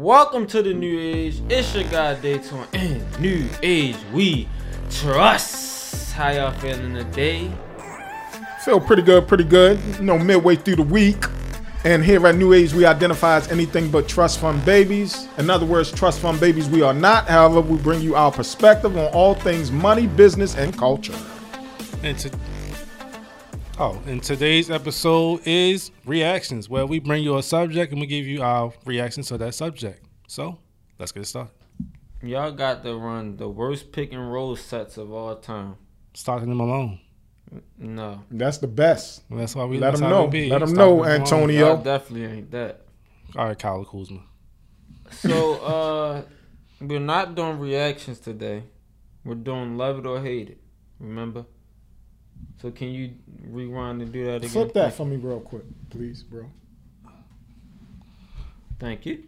Welcome to the New Age. It's your guy Dayton and New Age we trust. How y'all feeling today? Feel pretty good, pretty good. You know, midway through the week. And here at New Age, we identify as anything but trust fund babies. In other words, trust fund babies we are not. However, we bring you our perspective on all things money, business, and culture. And to oh, and today's episode is reactions, where we bring you a subject and we give you our reactions to that subject. So let's get started. Y'all got to run the worst pick and roll sets of all time. Starting them alone. No, That's the best. That's why we Let them know. Let them know, them alone. Antonio. y'all definitely ain't that. All right, Kyle Kuzma. So, uh, we're not doing reactions today. We're doing love it or hate it. Remember? So, can you rewind and do that again? Flip that for me real quick, please, bro. Thank you.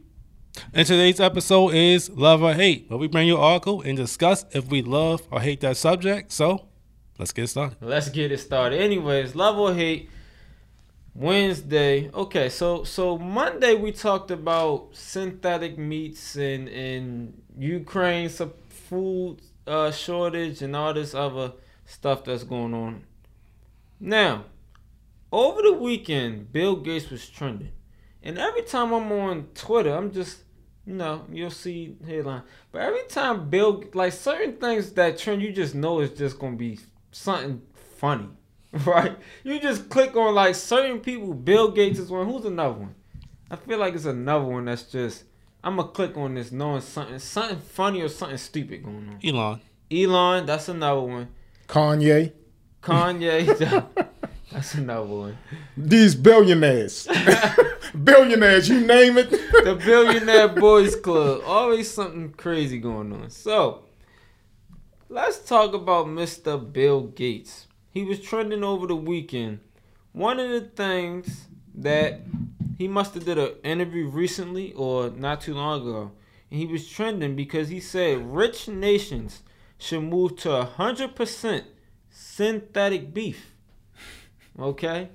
And today's episode is love or hate, where we bring you an article and discuss if we love or hate that subject. So let's get started. Let's get it started. Anyways, love or hate. Wednesday. Okay, so so Monday we talked about synthetic meats and and Ukraine's food uh, shortage and all this other stuff that's going on. Now, over the weekend, Bill Gates was trending, and every time I'm on Twitter, I'm just you know you'll see headline, but every time Bill like certain things that trend, you just know it's just gonna be something funny, right? You just click on like certain people. Bill Gates is one. Who's another one? I feel like it's another one that's just. I'm gonna click on this knowing something, something funny or something stupid going on. Elon. Elon, that's another one. Kanye. Kanye, that's another one. These billionaires. billionaires, you name it. The Billionaire Boys Club, always something crazy going on. So, let's talk about Mr. Bill Gates. He was trending over the weekend. One of the things that he must have did an interview recently or not too long ago, and he was trending because he said rich nations should move to hundred percent synthetic beef. Okay.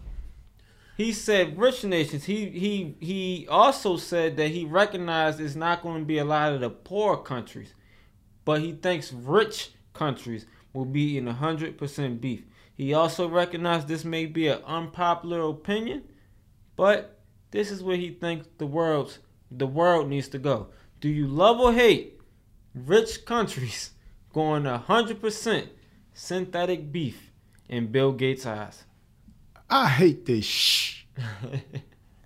He said rich nations. He he he also said that he recognized it's not going to be a lot of the poor countries, but he thinks rich countries will be in hundred percent beef. He also recognized this may be an unpopular opinion, but this is where he thinks the world's the world needs to go. Do you love or hate rich countries going hundred percent synthetic beef in Bill Gates' eyes? I hate this shh.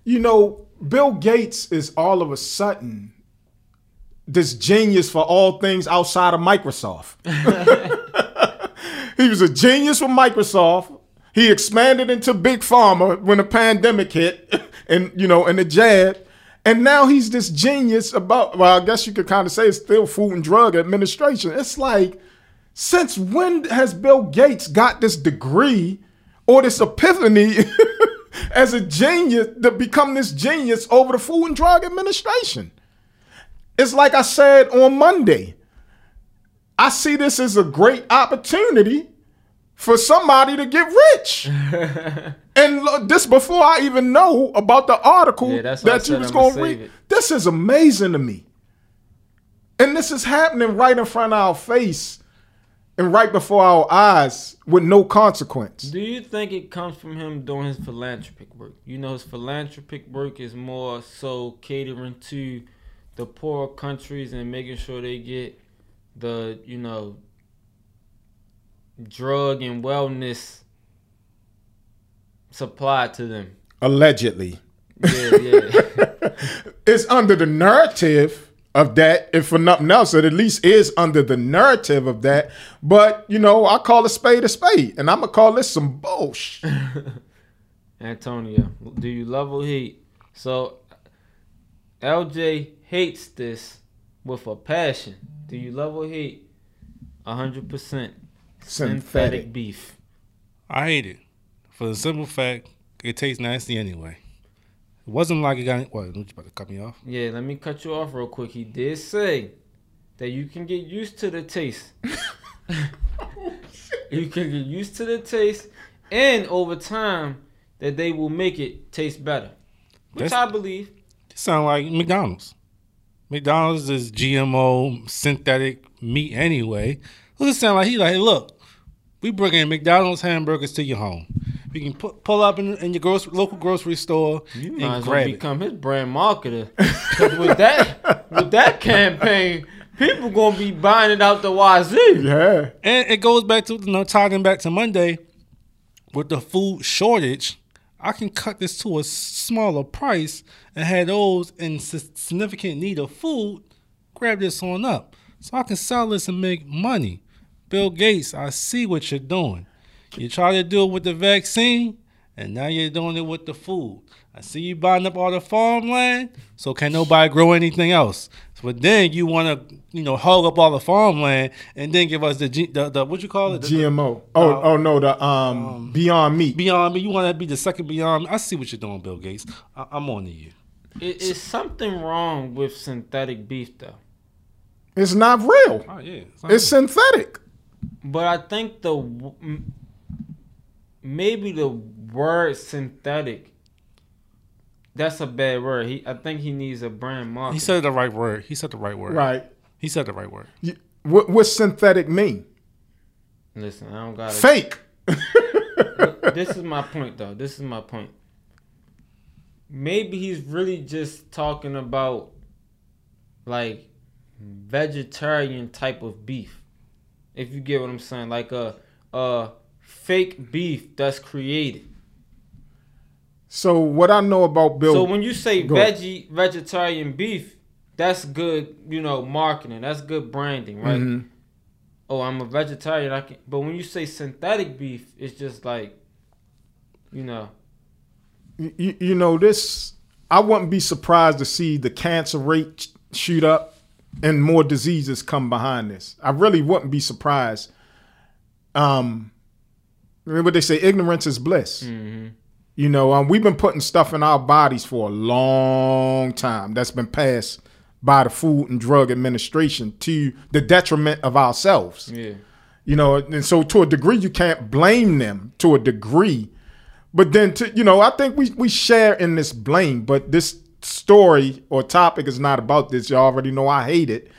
You know, Bill Gates is all of a sudden this genius for all things outside of Microsoft. he was a genius for Microsoft. He expanded into big pharma when the pandemic hit and you know, and the jab. And now he's this genius about well, I guess you could kind of say it's still Food and Drug Administration. It's like since when has Bill Gates got this degree or this epiphany as a genius to become this genius over the Food and Drug Administration? It's like I said on Monday. I see this as a great opportunity for somebody to get rich. and look, this before I even know about the article Yeah, that's why I that you was going to read. it. This is amazing to me. And this is happening right in front of our face and right before our eyes with no consequence. Do you think it comes from him doing his philanthropic work? You know, his philanthropic work is more so catering to the poor countries and making sure they get the, you know, drug and wellness supplied to them. Allegedly. Yeah, yeah. It's under the narrative of that, if for nothing else, it at least is under the narrative of that. But, you know, I call a spade a spade, and I'm going to call this some bullshit. Antonio, do you love or hate? So, LJ hates this with a passion. Do you love or hate? hundred percent synthetic Synthetic. beef. I hate it for the simple fact it tastes nasty anyway. It wasn't like it got. What? You about to cut me off? Yeah, let me cut you off real quick. He did say that you can get used to the taste. you can get used to the taste, and over time, that they will make it taste better, which That's- I believe. It sound like McDonald's. McDonald's is GMO synthetic meat anyway. Look, it sound like he like, hey, look, we bringing McDonald's hamburgers to your home. You can pu- pull up in, in your grocery, local grocery store You and might as well grab it. become his brand marketer. 'Cause with that with that campaign, people gonna be buying it out the wazoo. Yeah. And it goes back to you know tying back to Monday with the food shortage. I can cut this to a smaller price and have those in s- significant need of food grab this on up, so I can sell this and make money. Bill Gates, I see what you're doing. You try to do it with the vaccine, and now you're doing it with the food. I see you buying up all the farmland, so can nobody grow anything else? But then you want to, you know, hog up all the farmland and then give us the G, the, the what you call it, the, the GMO. Oh, oh no, the um, Beyond Meat. Beyond Me. You want to be the second Beyond Me. I see what you're doing, Bill Gates. I, I'm on to you. It, is something wrong with synthetic beef though? It's not real. Oh yeah, It's synthetic. But I think the w- m- maybe the word synthetic. That's a bad word. He, I think he needs a brand mark. he said the right word. He said the right word. Right. He said the right word. You- What what's synthetic mean? Listen, I don't got it. Fake. this is my point though. This is my point. Maybe he's really just talking about like vegetarian type of beef. If you get what I'm saying, like a a fake beef that's created. So what I know about Bill So when you say Go ahead. veggie vegetarian beef, that's good, you know, marketing. That's good branding, right? Mhm. Oh, I'm a vegetarian. I can but when you say synthetic beef, it's just like you know, you, you know this i wouldn't be surprised to see the cancer rate shoot up and more diseases come behind this i really wouldn't be surprised um remember they say ignorance is bliss. Mhm. you know um, we've been putting stuff in our bodies for a long time that's been passed by the food and drug administration to the detriment of ourselves. Yeah. you know and so to a degree you can't blame them to a degree. But then to you know i think we we share in this blame but this story or topic is not about this. You already know i hate it.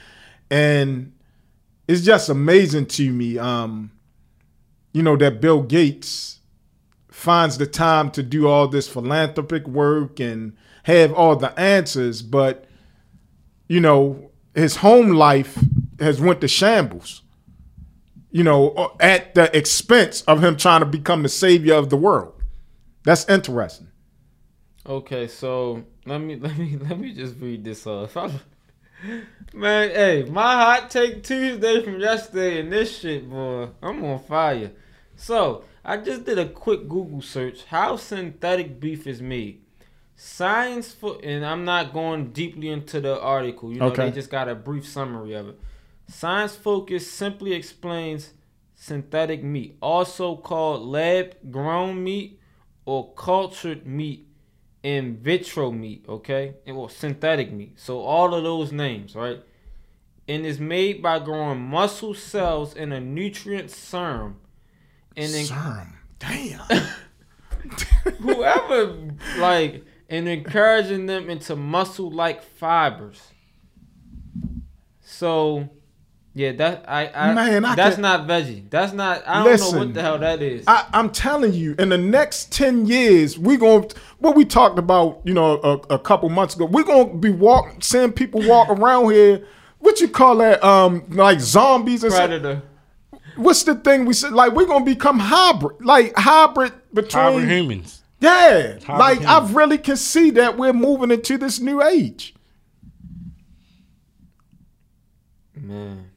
And it's just amazing to me um you know that bill gates finds the time to do all this philanthropic work and have all the answers but you know his home life has went to shambles you know, uh, at the expense of him trying to become the savior of the world. That's interesting. Okay, so let me let me let me just read this off. Man, hey, my hot take Tuesday from yesterday and this shit, boy, I'm on fire. So I just did a quick Google search. How synthetic beef is made. Science for, and I'm not going deeply into the article. You know, Okay. they just got a brief summary of it. Science Focus simply explains synthetic meat, also called lab grown meat or cultured meat in vitro meat, okay? And well, synthetic meat. So all of those names, right? And is made by growing muscle cells in a nutrient serum. And then Serum. Damn. whoever like and encouraging them into muscle like fibers. So yeah, that I, I Man, I that's can- not veggie. That's not I don't know what the hell that is. I, I'm telling you, in the next 10 years, we're going to, what we talked about, you know, a, a couple months ago, we're going to be walking, seeing people walk around here. What you call that? Um, like zombies or something. Predator. What's the thing we said? Like, we're going to become hybrid, like hybrid between. Hybrid humans. Yeah. Hybrid like, I really can see that we're moving into this new age. Man,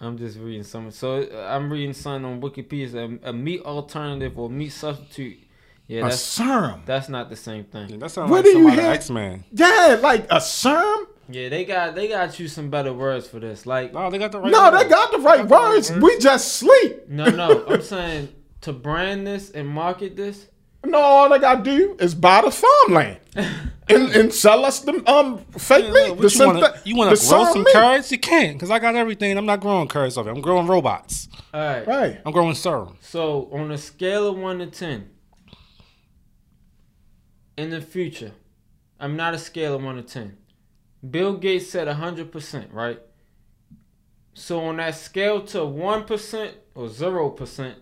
I'm just reading some. So uh, I'm reading something on Wikipedia. A, a meat alternative or meat substitute. Yeah, A that's serum. that's not the same thing. Yeah, that sounds Where like do you somebody X Man. Yeah, like a serum? Yeah, they got they got you some better words for this. Like No, they got the right. No, word. they got the right Got the right words. words. We just sleep. no, no. I'm saying to brand this and market this. No, all they gotta do is buy the farmland and, and sell us the um fake Yeah, meat. look, the what you wanna, you want the to grow some meat. carrots? You can't because I got everything. I'm not growing carrots over. here. I'm growing robots. All right. Right. I'm growing serum. So on a scale of one to ten, in the future, I'm not a scale of one to ten. Bill Gates said 100%, right? So on that scale to 1% or 0%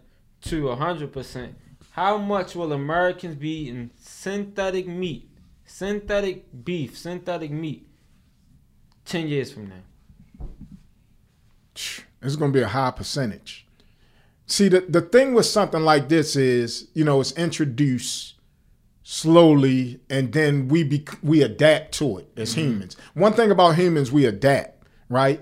to 100%, how much will Americans be in synthetic meat, synthetic beef, synthetic meat 10 years from now? It's going to be a high percentage. See, the, the thing with something like this is, you know, it's introduced slowly and then we be, we adapt to it as Mm-hmm. humans. One thing about humans, we adapt, right?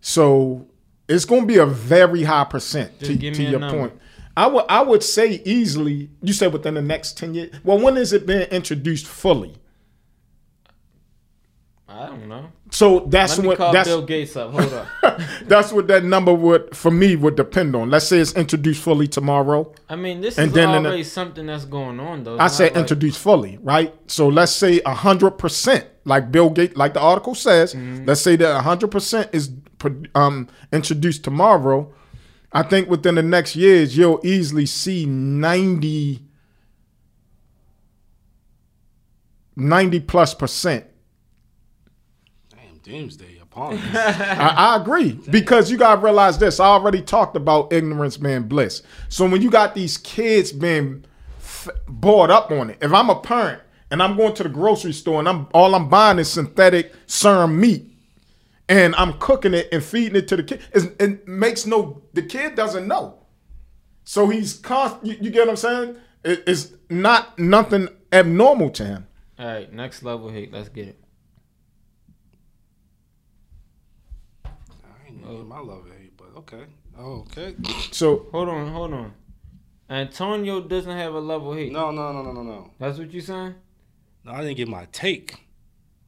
So it's going to be a very high percent Just to, to your number. point. I would I would say easily. You said within the next ten years. Well, when has it been introduced fully? I don't know. So that's Let me what call that's Bill Gates up. Hold up. that's what that number would for me would depend on. Let's say it's introduced fully tomorrow. I mean, this And is then the- already something that's going on, though. I say like- introduced fully, right? So let's say hundred percent, like Bill Gates, like the article says. Mm-hmm. Let's say that hundred percent is um, introduced tomorrow. I think within the next years you'll easily see 90, 90 plus percent. Damn, doomsday upon us. I, I agree because you gotta realize this. I already talked about ignorance being bliss. So when you got these kids being f- bought up on it, if I'm a parent and I'm going to the grocery store and I'm all I'm buying is synthetic serum meat, and I'm cooking it and feeding it to the kid, it's, it makes no. The kid doesn't know, so he's const. You, you get what I'm saying? It, it's not nothing abnormal to him. All right, next level hate. Let's get it. I ain't know my love hate, but okay. Oh, okay. So Hold on, hold on. Antonio doesn't have a level hate. No, no, no, no, no, no. That's what you saying? No, I didn't get my take.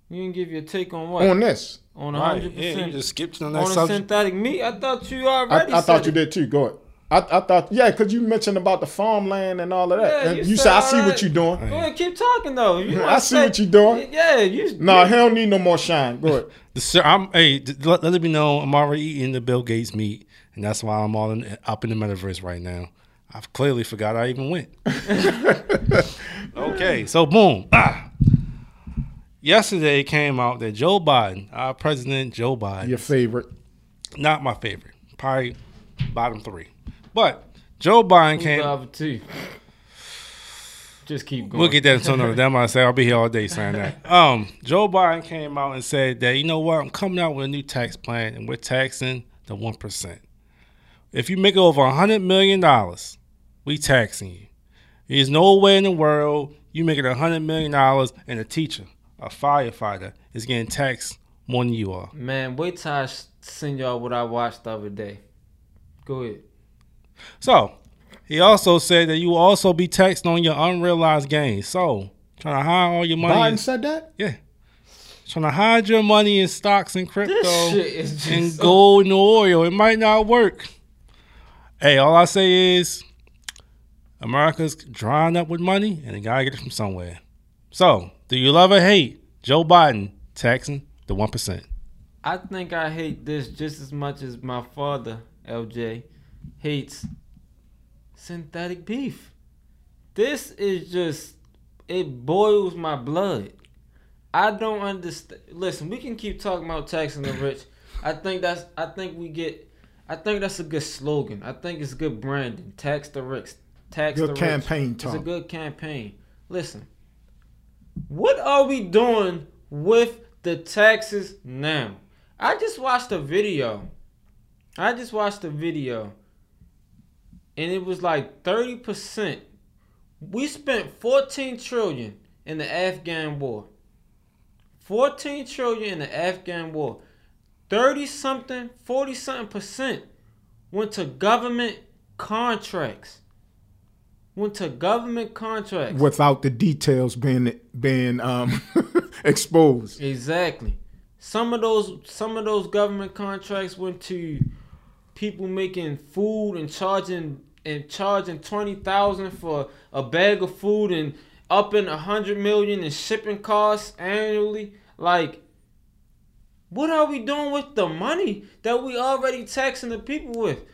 You didn't give your take on what? on this, On a Right. hundred Yeah, you just skipped to the On next the subject. synthetic meat. I thought you already. I said thought you did too. Go ahead. I, I thought, yeah, because you mentioned about the farmland and all of that. Yeah, and you you, said said, I see that. what you're doing. Go ahead, keep talking though. You I see say- what you're doing. Yeah, you. No, he don't need no more shine. Go ahead. The sir, I'm hey, th- let, let me know I'm already eating the Bill Gates meat, and that's why I'm all in, up in the metaverse right now. I've clearly forgot I even went. okay, so boom. Ah. Yesterday it came out that Joe Biden, our president Joe Biden, Your favorite. not my favorite, probably bottom three, but Joe Biden came. Just keep going. We'll get that into another time. I say I'll be here all day saying that. Um, Joe Biden came out and said that you know what, I'm coming out with a new tax plan, and we're taxing the one percent. If you make over a hundred million dollars, we taxing you. There's no way in the world you making a hundred million dollars and a teacher, a firefighter, is getting taxed more than you are. Man, wait till I send y'all what I watched the other day. Go ahead. So he also said that you will also be taxed on your unrealized gains. So trying to hide all your money. Biden said that? Yeah. Trying to hide your money in stocks and crypto This just and so- gold and oil. It might not work. Hey, all I say is America's drying up with money and they gotta get it from somewhere. So, do you love or hate Joe Biden taxing the one percent? I think I hate this just as much as my father, LJ, hates synthetic beef. This is just it boils my blood. I don't understand. Listen, we can keep talking about taxing the rich. I think that's. I think we get. I think that's a good slogan. I think it's good branding. Tax the rich. Tax Good the rich. campaign It's a good campaign. Listen, what are we doing with the taxes now? I just watched a video. I just watched a video. And it was like 30%. We spent 14 trillion in the Afghan war. 14 trillion in the Afghan war. 30 something, 40 something percent went to government contracts. Went to government contracts. Without the details being being um, exposed. Exactly. Some of those some of those government contracts went to people making food and charging and charging twenty thousand for a bag of food and up in a hundred million in shipping costs annually. Like what are we doing with the money that we already taxing the people with?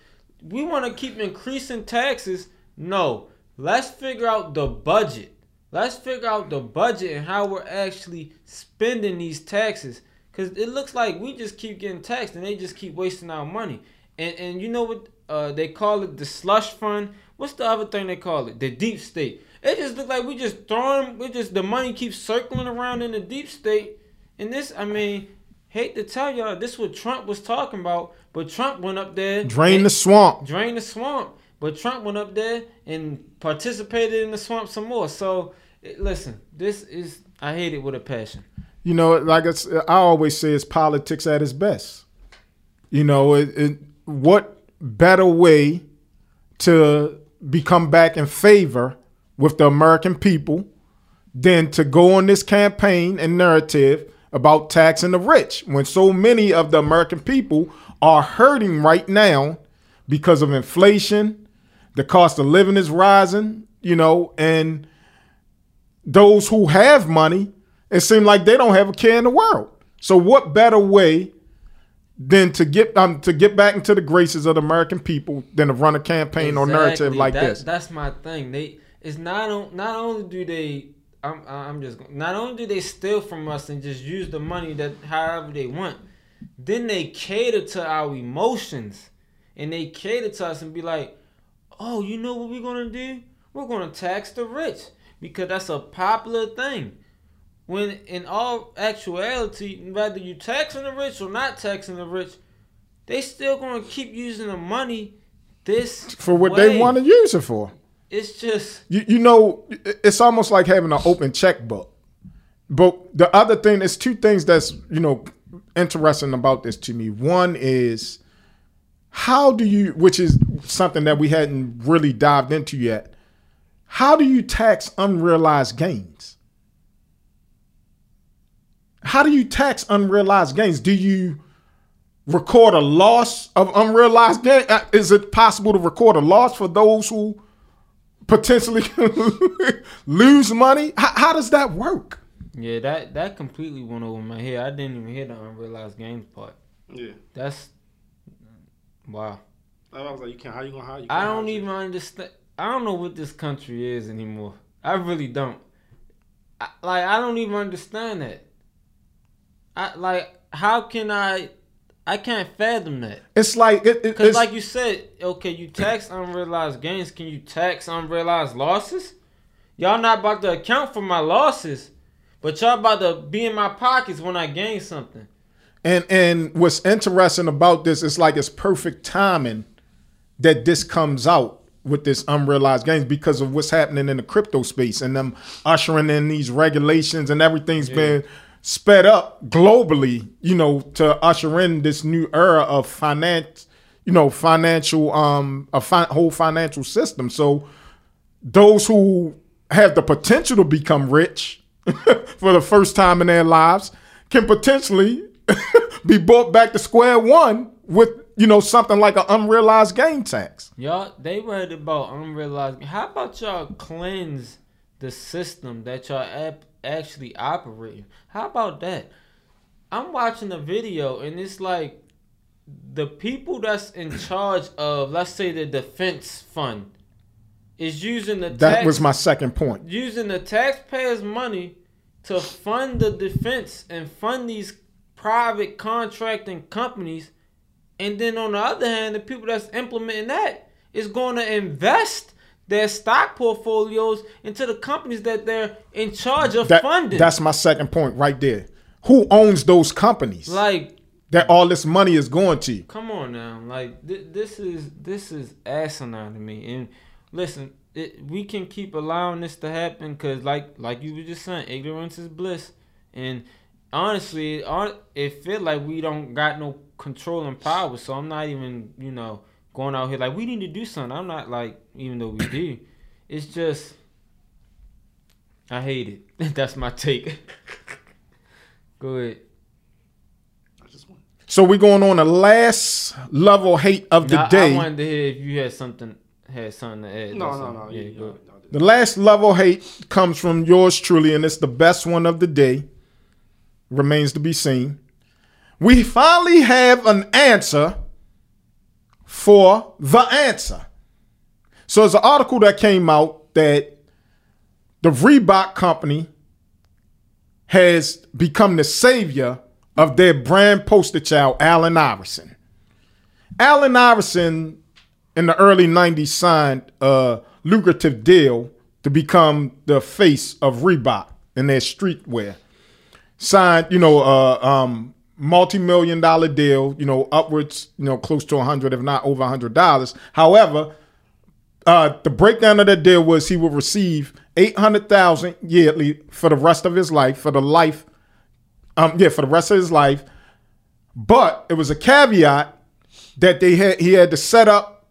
We want to keep increasing taxes. No. Let's figure out the budget. Let's figure out the budget and how we're actually spending these taxes. Cause it looks like we just keep getting taxed and they just keep wasting our money. And and you know what uh, they call it? The slush fund. What's the other thing they call it? The deep state. It just looks like we just throwing. We just the money keeps circling around in the deep state. And this, I mean, hate to tell y'all, this what Trump was talking about. But Trump went up there, Drain and- the swamp. drain the swamp. But Trump went up there and participated in the swamp some more. So it- listen, this is I hate it with a passion. You know, like it's, I always say, it's politics at its best. You know, it, it, what better way to become back in favor with the American people than to go on this campaign and narrative about taxing the rich when so many of the American people are hurting right now because of inflation, the cost of living is rising, you know, and those who have money, it seems like they don't have a care in the world. So what better way than to get um to get back into the graces of the American people than to run a campaign or narrative like That- this? That's my thing. They it's not on, not only do they I'm I'm just not only do they steal from us and just use the money that however they want, then they cater to our emotions and they cater to us and be like, oh, you know what we're gonna do? We're gonna tax the rich because that's a popular thing. When in all actuality, whether you taxing the rich or not taxing the rich, they still gonna keep using the money this for what way. they want to use it for. It's just You, you know, it's almost like having an open checkbook. But the other thing, there's two things that's you know interesting about this to me. One is how do you, which is something that we hadn't really dived into yet. How do you tax unrealized gains? How do you tax unrealized gains? Do you record a loss of unrealized gain? Uh, Is it possible to record a loss for those who potentially lose money? How, how does that work? yeah, that that completely went over my head. I didn't even hear the unrealized gains part. Yeah. That's wow. I was like, you can't. How you gonna? How you? I don't even understand. I don't know what this country is anymore. I really don't. I, like I don't even understand that. I like how can I? I can't fathom that. It's like it, it, it's, like you said, okay, you tax unrealized gains. Can you tax unrealized losses? Y'all not about to account for my losses, but y'all about to be in my pockets when I gain something. and and what's interesting about this is like it's perfect timing that this comes out with this unrealized gains because of what's happening in the crypto space and them ushering in these regulations and everything's been sped up globally, you know, to usher in this new era of finance, you know, financial um a fi- whole financial system. So those who have the potential to become rich for the first time in their lives can potentially be brought back to square one with you know something like an unrealized gain tax. Y'all, they worried about unrealized. How about y'all cleanse the system that y'all ap- actually operating? How about that? I'm watching the video and it's like the people that's in charge of, let's say, the defense fund, is using the That tax- was my second point. using the taxpayers' money to fund the defense and fund these private contracting companies. And then on the other hand, the people that's implementing that is going to invest their stock portfolios into the companies that they're in charge of That, funding. that's my second point right there. Who owns those companies like, that all this money is going to? come on now, like th- this is this is asinine to me. And listen, it, we can keep allowing this to happen because, like like you were just saying, ignorance is bliss. And honestly, on it feel like we don't got no control and power. So I'm not even you know going out here like we need to do something. I'm not like even though we do, it's just I hate it. That's my take. Go ahead. I. So we're going on the last level hate of the Now, I day. wanted to hear if you had something had something to add. No, no, no. Yeah, Yeah, no, no, The last level hate comes from yours truly, and it's the best one of the day. Remains to be seen. We finally have an answer for the answer. So there's an article that came out that the Reebok company has become the savior of their brand poster child, Allen Iverson. Allen Iverson in the early 90s signed a lucrative deal to become the face of Reebok in their streetwear. Signed, you know, uh, um, multi-million dollar deal, you know, upwards, you know, close to a hundred, if not over a hundred dollars. However, uh, the breakdown of that deal was he will receive eight hundred thousand yearly for the rest of his life, for the life, um, yeah, for the rest of his life. But it was a caveat that they had he had to set up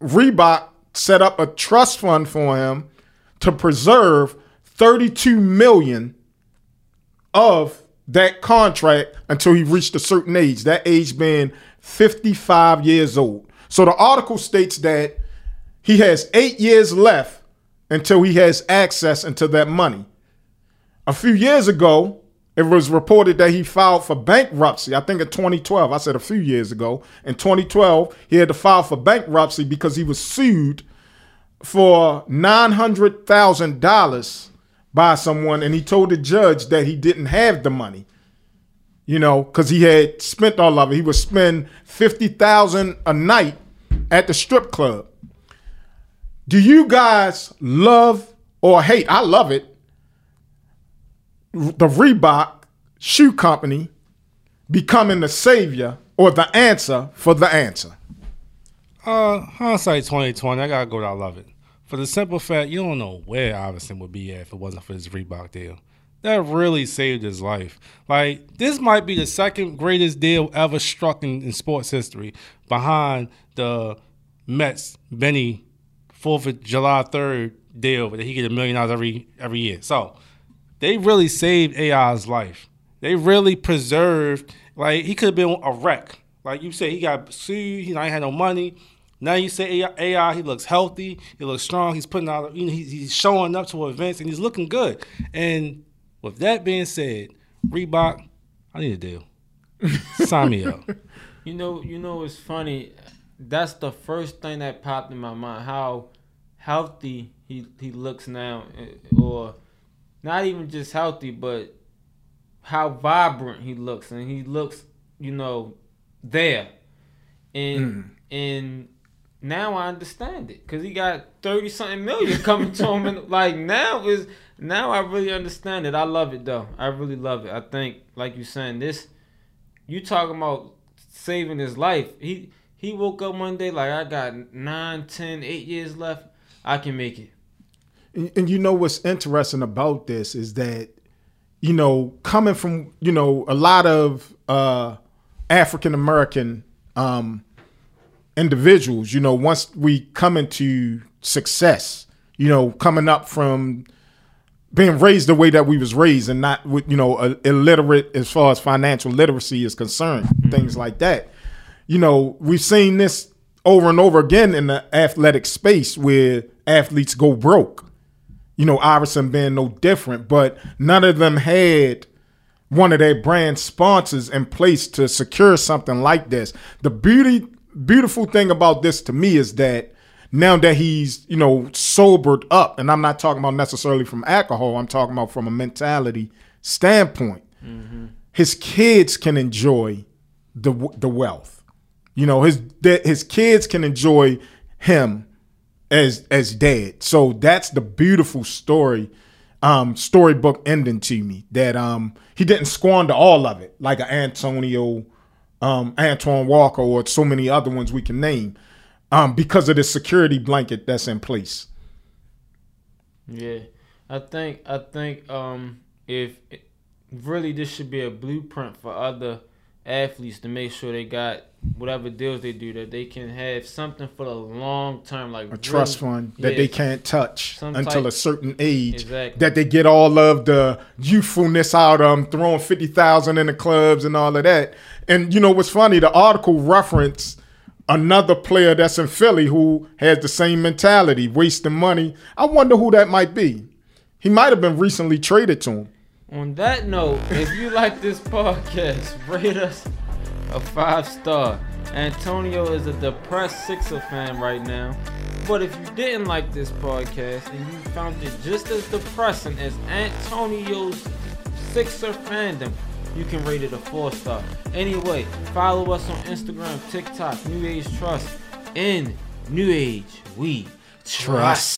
Reebok set up a trust fund for him to preserve 32 million of that contract until he reached a certain age, that age being 55 years old. So the article states that he has eight years left until he has access into that money. A few years ago, it was reported that he filed for bankruptcy. I think in 2012, I said a few years ago. In 2012, he had to file for bankruptcy because he was sued for $900,000 by someone and he told the judge that he didn't have the money. You know, because he had spent all of it. He would spend 50000 a night at the strip club. Do you guys love or hate? I love it the Reebok shoe company becoming the savior or the answer for the answer? Uh, hindsight twenty twenty. I gotta go. I love it for the simple fact you don't know where Iverson would be at if it wasn't for this Reebok deal. That really saved his life. Like this might be the second greatest deal ever struck in, in sports history, behind the Mets Benny Fourth of July third deal that he get a million dollars every every year. So they really saved AI's life. They really preserved. Like he could have been a wreck. Like you said, he got sued. He ain't had no money. Now you say AI, AI, he looks healthy. He looks strong. He's putting out. You know, he's, he's showing up to events and he's looking good. And with that being said, Reebok, I need a deal. Sign me up. You know, you know, it's funny. That's the first thing that popped in my mind. How healthy he he looks now, eh, or not even just healthy, but how vibrant he looks, and he looks, you know, there. And mm. and now I understand it because he got thirty something million coming to him, and like now is now I really understand it. I love it though. I really love it. I think, like you saying, this you talking about saving his life. He he woke up one day like I got nine, ten, eight years left. I can make it. And, and you know what's interesting about this is that, you know, coming from, you know, a lot of uh, African American um, individuals, you know, once we come into success, you know, coming up from being raised the way that we was raised and not with, you know, illiterate as far as financial literacy is concerned, mm-hmm. things like that. You know, we've seen this over and over again in the athletic space where athletes go broke you know, Iverson being no different, but none of them had one of their brand sponsors in place to secure something like this. The beauty beautiful thing about this to me is that now that he's, you know, sobered up, and I'm not talking about necessarily from alcohol, I'm talking about from a mentality standpoint. Mm-hmm. His kids can enjoy the the wealth. You know, his his kids can enjoy him as as dad. So that's the beautiful story, um, storybook ending to me. That um he didn't squander all of it like an Antonio, um, Antoine Walker or so many other ones we can name, um, because of the security blanket that's in place. Yeah, I think I think um if really this should be a blueprint for other athletes to make sure they got whatever deals they do that they can have something for the long term like a really, trust fund that they can't touch until type, a certain age exactly. that they get all of the youthfulness out of them throwing 50,000 in the clubs and all of that. And you know what's funny? The article referenced another player that's in Philly who has the same mentality wasting money. I wonder who that might be. He might have been recently traded to him. On that note, if you like this podcast, rate us a five star. Antonio is a depressed Sixer fan right now. But if you didn't like this podcast and you found it just as depressing as Antonio's Sixer fandom, you can rate it a four star. Anyway, follow us on Instagram, TikTok, New Age Trust, and New Age We Trust.